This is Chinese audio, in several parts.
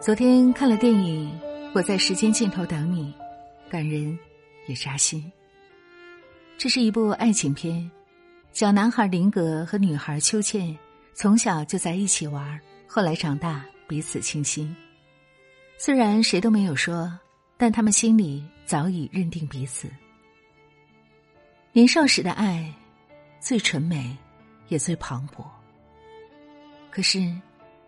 昨天看了电影《我在时间尽头等你》，感人也扎心。这是一部爱情片，小男孩林格和女孩秋倩从小就在一起玩，后来长大彼此倾心。虽然谁都没有说，但他们心里早已认定彼此。年少时的爱，最纯美，也最磅礴。可是。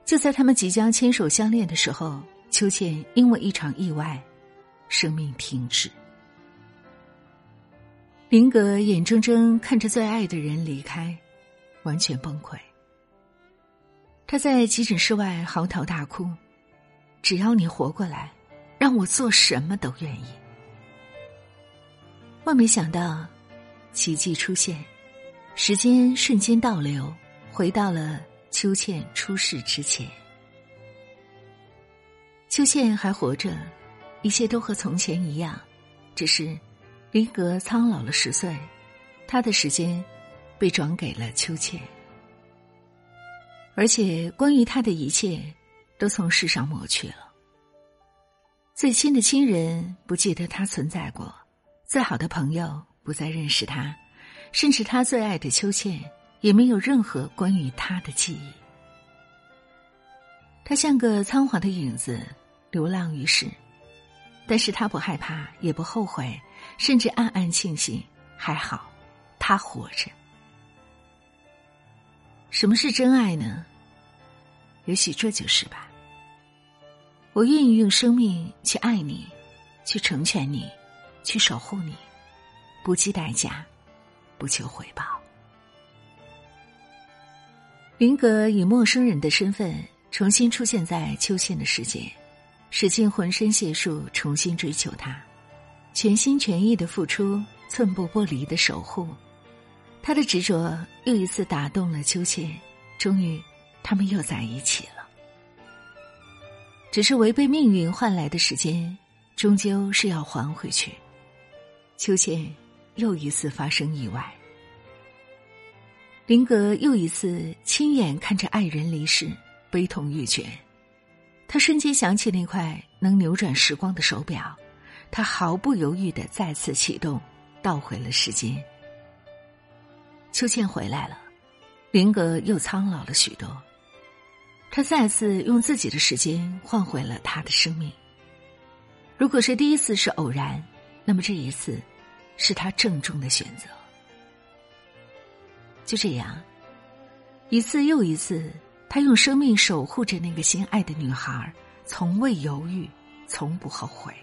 就在他们即将牵手相恋的时候，秋倩因为一场意外，生命停止。林格眼睁睁看着最爱的人离开，完全崩溃。他在急诊室外嚎啕大哭：“只要你活过来，让我做什么都愿意。”万没想到，奇迹出现，时间瞬间倒流，回到了。秋倩出事之前，秋倩还活着，一切都和从前一样，只是林格苍老了十岁，他的时间被转给了秋倩，而且关于他的一切都从世上抹去了。最亲的亲人不记得他存在过，最好的朋友不再认识他，甚至他最爱的秋倩。也没有任何关于他的记忆。他像个仓皇的影子，流浪于世。但是他不害怕，也不后悔，甚至暗暗庆幸，还好，他活着。什么是真爱呢？也许这就是吧。我愿意用生命去爱你，去成全你，去守护你，不计代价，不求回报。林格以陌生人的身份重新出现在秋倩的世界，使尽浑身解数重新追求她，全心全意的付出，寸步不离的守护。他的执着又一次打动了秋倩，终于，他们又在一起了。只是违背命运换来的时间，终究是要还回去。秋倩又一次发生意外。林格又一次亲眼看着爱人离世，悲痛欲绝。他瞬间想起那块能扭转时光的手表，他毫不犹豫的再次启动，倒回了时间。秋倩回来了，林格又苍老了许多。他再次用自己的时间换回了他的生命。如果是第一次是偶然，那么这一次，是他郑重的选择。就这样，一次又一次，他用生命守护着那个心爱的女孩，从未犹豫，从不后悔。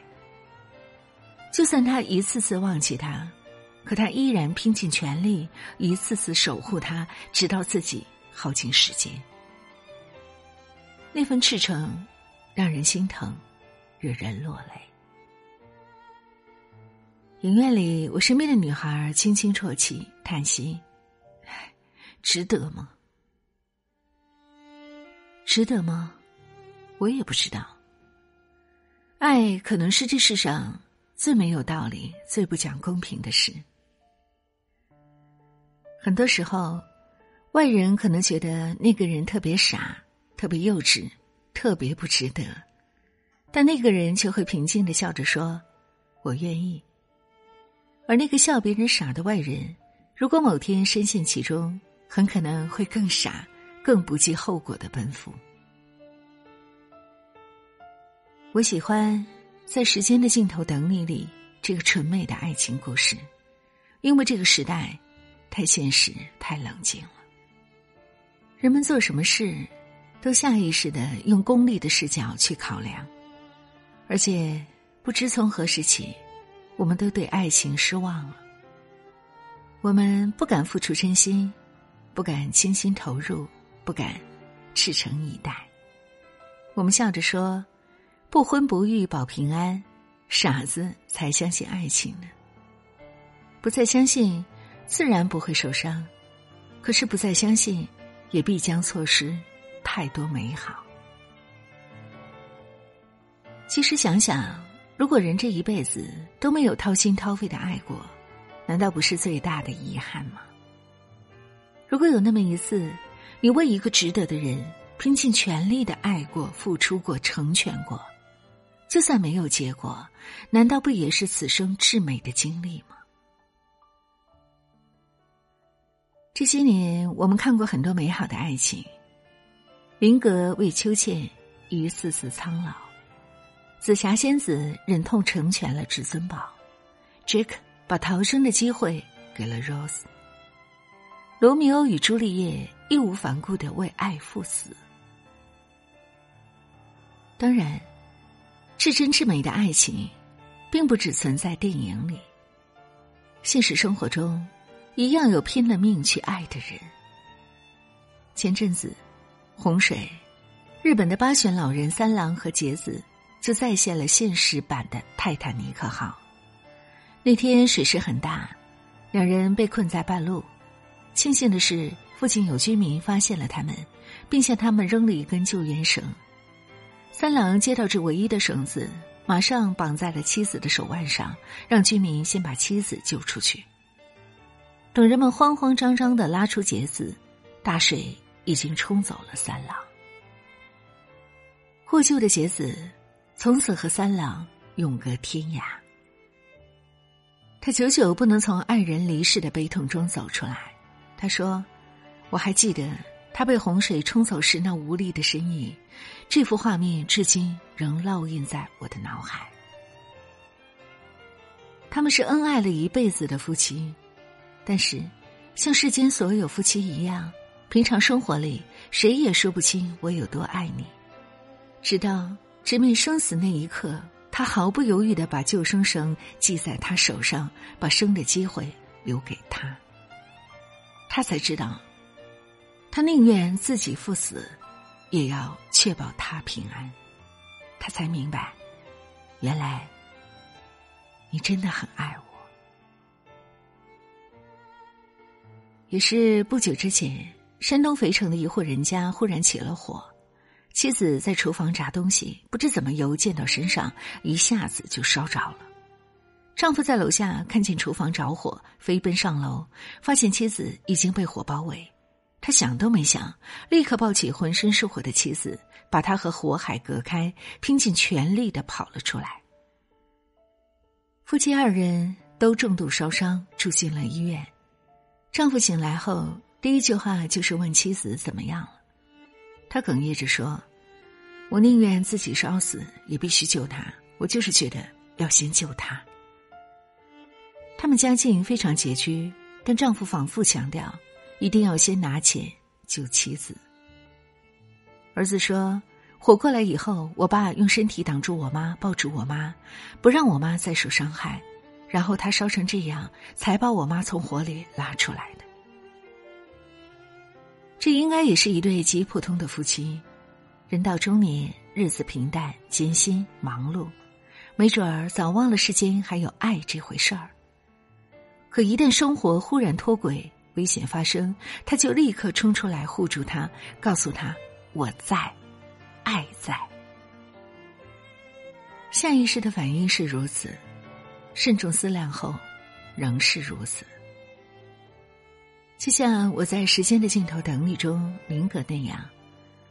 就算他一次次忘记她，可他依然拼尽全力，一次次守护她，直到自己耗尽时间。那份赤诚，让人心疼，惹人落泪。影院里，我身边的女孩轻轻啜泣，叹息。值得吗？值得吗？我也不知道。爱可能是这世上最没有道理、最不讲公平的事。很多时候，外人可能觉得那个人特别傻、特别幼稚、特别不值得，但那个人却会平静的笑着说：“我愿意。”而那个笑别人傻的外人，如果某天深陷其中，很可能会更傻，更不计后果的奔赴。我喜欢在时间的尽头等你里这个纯美的爱情故事，因为这个时代太现实、太冷静了。人们做什么事都下意识的用功利的视角去考量，而且不知从何时起，我们都对爱情失望了。我们不敢付出真心。不敢倾心投入，不敢赤诚以待。我们笑着说：“不婚不育保平安，傻子才相信爱情呢。”不再相信，自然不会受伤；可是不再相信，也必将错失太多美好。其实想想，如果人这一辈子都没有掏心掏肺的爱过，难道不是最大的遗憾吗？如果有那么一次，你为一个值得的人拼尽全力的爱过、付出过、成全过，就算没有结果，难道不也是此生至美的经历吗？这些年，我们看过很多美好的爱情。林格为秋倩于丝丝苍老，紫霞仙子忍痛成全了至尊宝，Jack 把逃生的机会给了 Rose。罗密欧与朱丽叶义无反顾的为爱赴死。当然，至真至美的爱情，并不只存在电影里。现实生活中，一样有拼了命去爱的人。前阵子，洪水，日本的八选老人三郎和杰子就再现了现实版的泰坦尼克号。那天水势很大，两人被困在半路。庆幸的是，附近有居民发现了他们，并向他们扔了一根救援绳。三郎接到这唯一的绳子，马上绑在了妻子的手腕上，让居民先把妻子救出去。等人们慌慌张张的拉出杰子，大水已经冲走了三郎。获救的杰子从此和三郎永隔天涯。他久久不能从爱人离世的悲痛中走出来。他说：“我还记得。”他被洪水冲走时那无力的身影，这幅画面至今仍烙印在我的脑海。他们是恩爱了一辈子的夫妻，但是，像世间所有夫妻一样，平常生活里谁也说不清我有多爱你。直到直面生死那一刻，他毫不犹豫的把救生绳系在他手上，把生的机会留给他。他才知道。他宁愿自己赴死，也要确保他平安。他才明白，原来你真的很爱我。也是不久之前，山东肥城的一户人家忽然起了火，妻子在厨房炸东西，不知怎么油溅到身上，一下子就烧着了。丈夫在楼下看见厨房着火，飞奔上楼，发现妻子已经被火包围。他想都没想，立刻抱起浑身是火的妻子，把她和火海隔开，拼尽全力的跑了出来。夫妻二人都重度烧伤，住进了医院。丈夫醒来后，第一句话就是问妻子怎么样了。他哽咽着说：“我宁愿自己烧死，也必须救他。我就是觉得要先救他。”他们家境非常拮据，但丈夫反复强调。一定要先拿钱救妻子。儿子说：“火过来以后，我爸用身体挡住我妈，抱住我妈，不让我妈再受伤害。然后他烧成这样，才把我妈从火里拉出来的。这应该也是一对极普通的夫妻。人到中年，日子平淡、艰辛、忙碌，没准儿早忘了世间还有爱这回事儿。可一旦生活忽然脱轨，危险发生，他就立刻冲出来护住他，告诉他：“我在，爱在。”下意识的反应是如此，慎重思量后，仍是如此。就像我在《时间的尽头等你》中林格那样，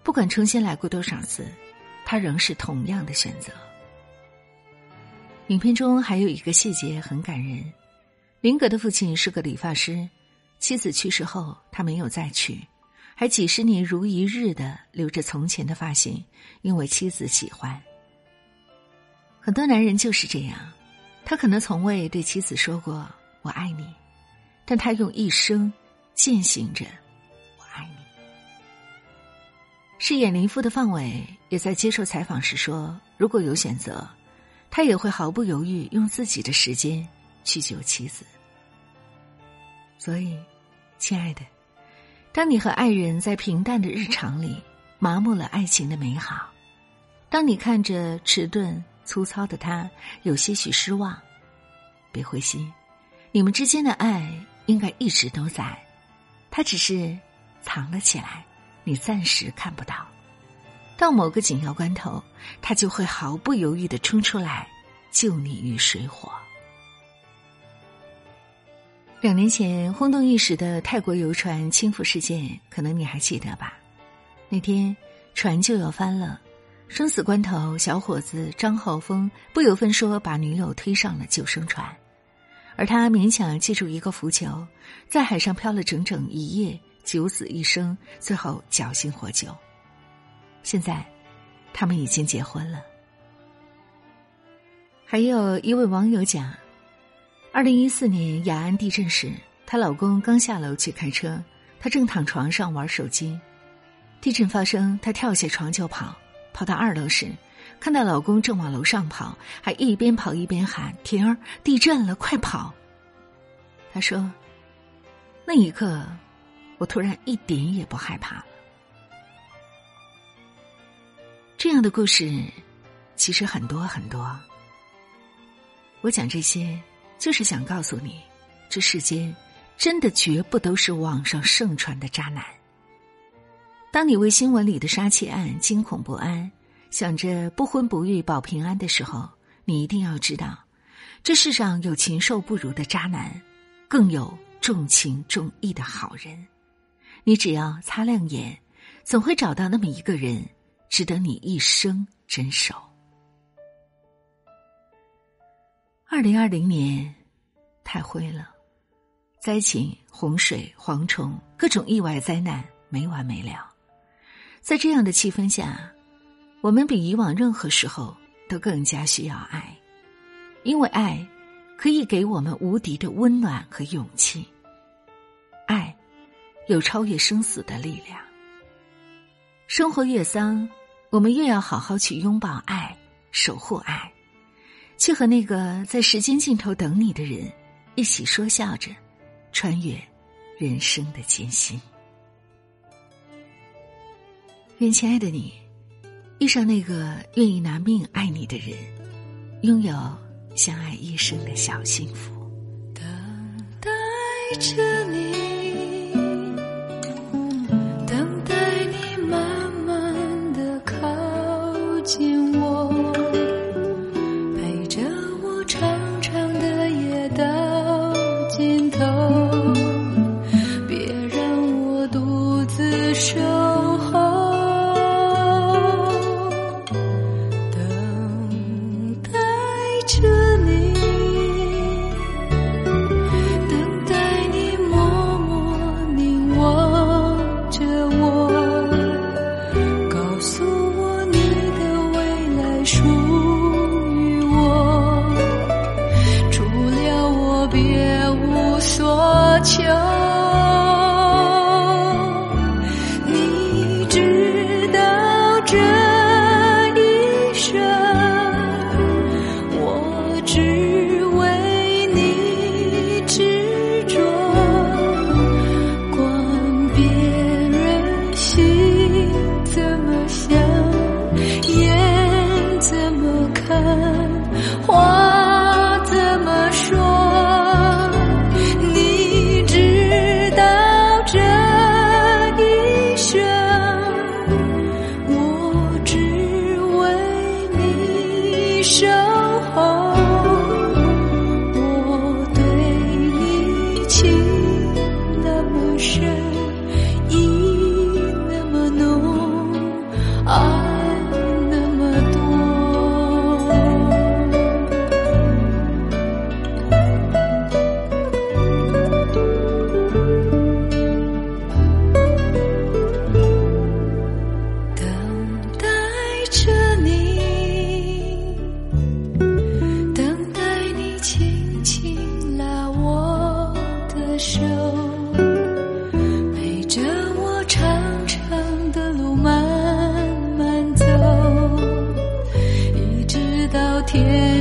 不管重新来过多少次，他仍是同样的选择。影片中还有一个细节很感人：林格的父亲是个理发师。妻子去世后，他没有再娶，还几十年如一日的留着从前的发型，因为妻子喜欢。很多男人就是这样，他可能从未对妻子说过“我爱你”，但他用一生践行着“我爱你”。饰演林父的范伟也在接受采访时说：“如果有选择，他也会毫不犹豫用自己的时间去救妻子。”所以，亲爱的，当你和爱人在平淡的日常里麻木了爱情的美好，当你看着迟钝粗糙的他有些许失望，别灰心，你们之间的爱应该一直都在，他只是藏了起来，你暂时看不到。到某个紧要关头，他就会毫不犹豫的冲出来，救你于水火。两年前轰动一时的泰国游船倾覆事件，可能你还记得吧？那天，船就要翻了。生死关头，小伙子张浩峰不由分说把女友推上了救生船，而他勉强借助一个浮球，在海上漂了整整一夜，九死一生，最后侥幸获救。现在，他们已经结婚了。还有一位网友讲，二零一四年雅安地震时，她老公刚下楼去开车，她正躺床上玩手机，地震发生，她跳下床就跑。跑到二楼时，看到老公正往楼上跑，还一边跑一边喊：“婷儿，地震了，快跑！”他说：“那一刻，我突然一点也不害怕了。”这样的故事其实很多很多。我讲这些，就是想告诉你，这世间真的绝不都是网上盛传的渣男。当你为新闻里的杀妻案惊恐不安，想着不婚不育保平安的时候，你一定要知道，这世上有禽兽不如的渣男，更有重情重义的好人。你只要擦亮眼，总会找到那么一个人，值得你一生珍守。二零二零年，太灰了，灾情、洪水、蝗虫，各种意外灾难没完没了。在这样的气氛下，我们比以往任何时候都更加需要爱，因为爱可以给我们无敌的温暖和勇气。爱有超越生死的力量。生活越丧，我们越要好好去拥抱爱，守护爱，去和那个在时间尽头等你的人一起说笑着，穿越人生的艰辛。愿亲爱的你，遇上那个愿意拿命爱你的人，拥有相爱一生的小幸福。等待着你，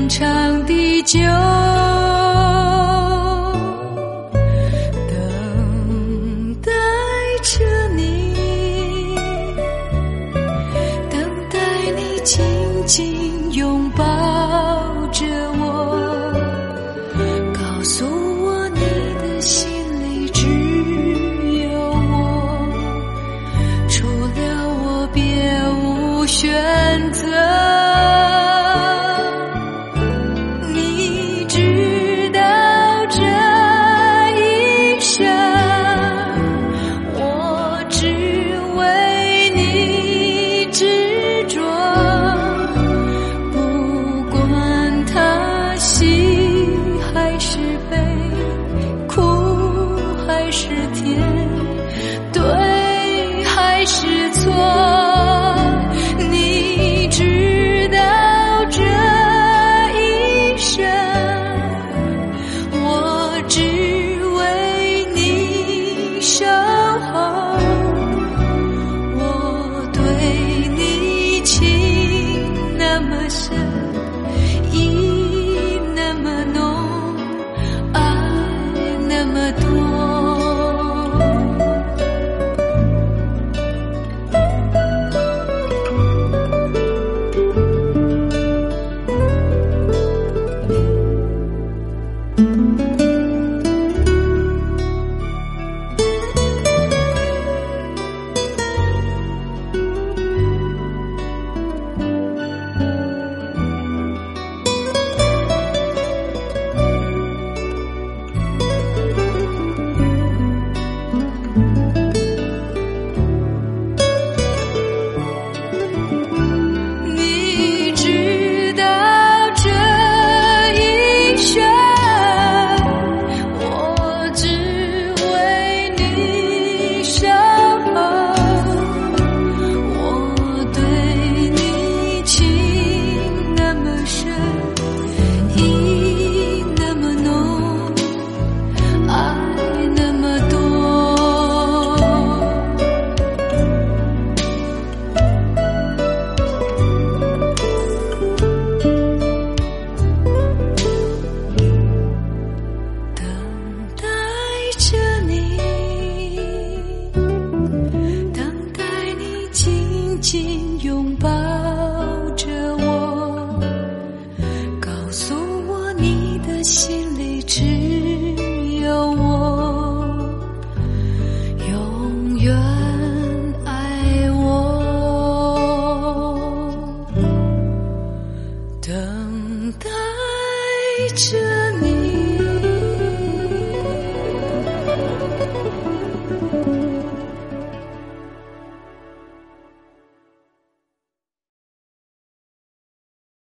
长的旧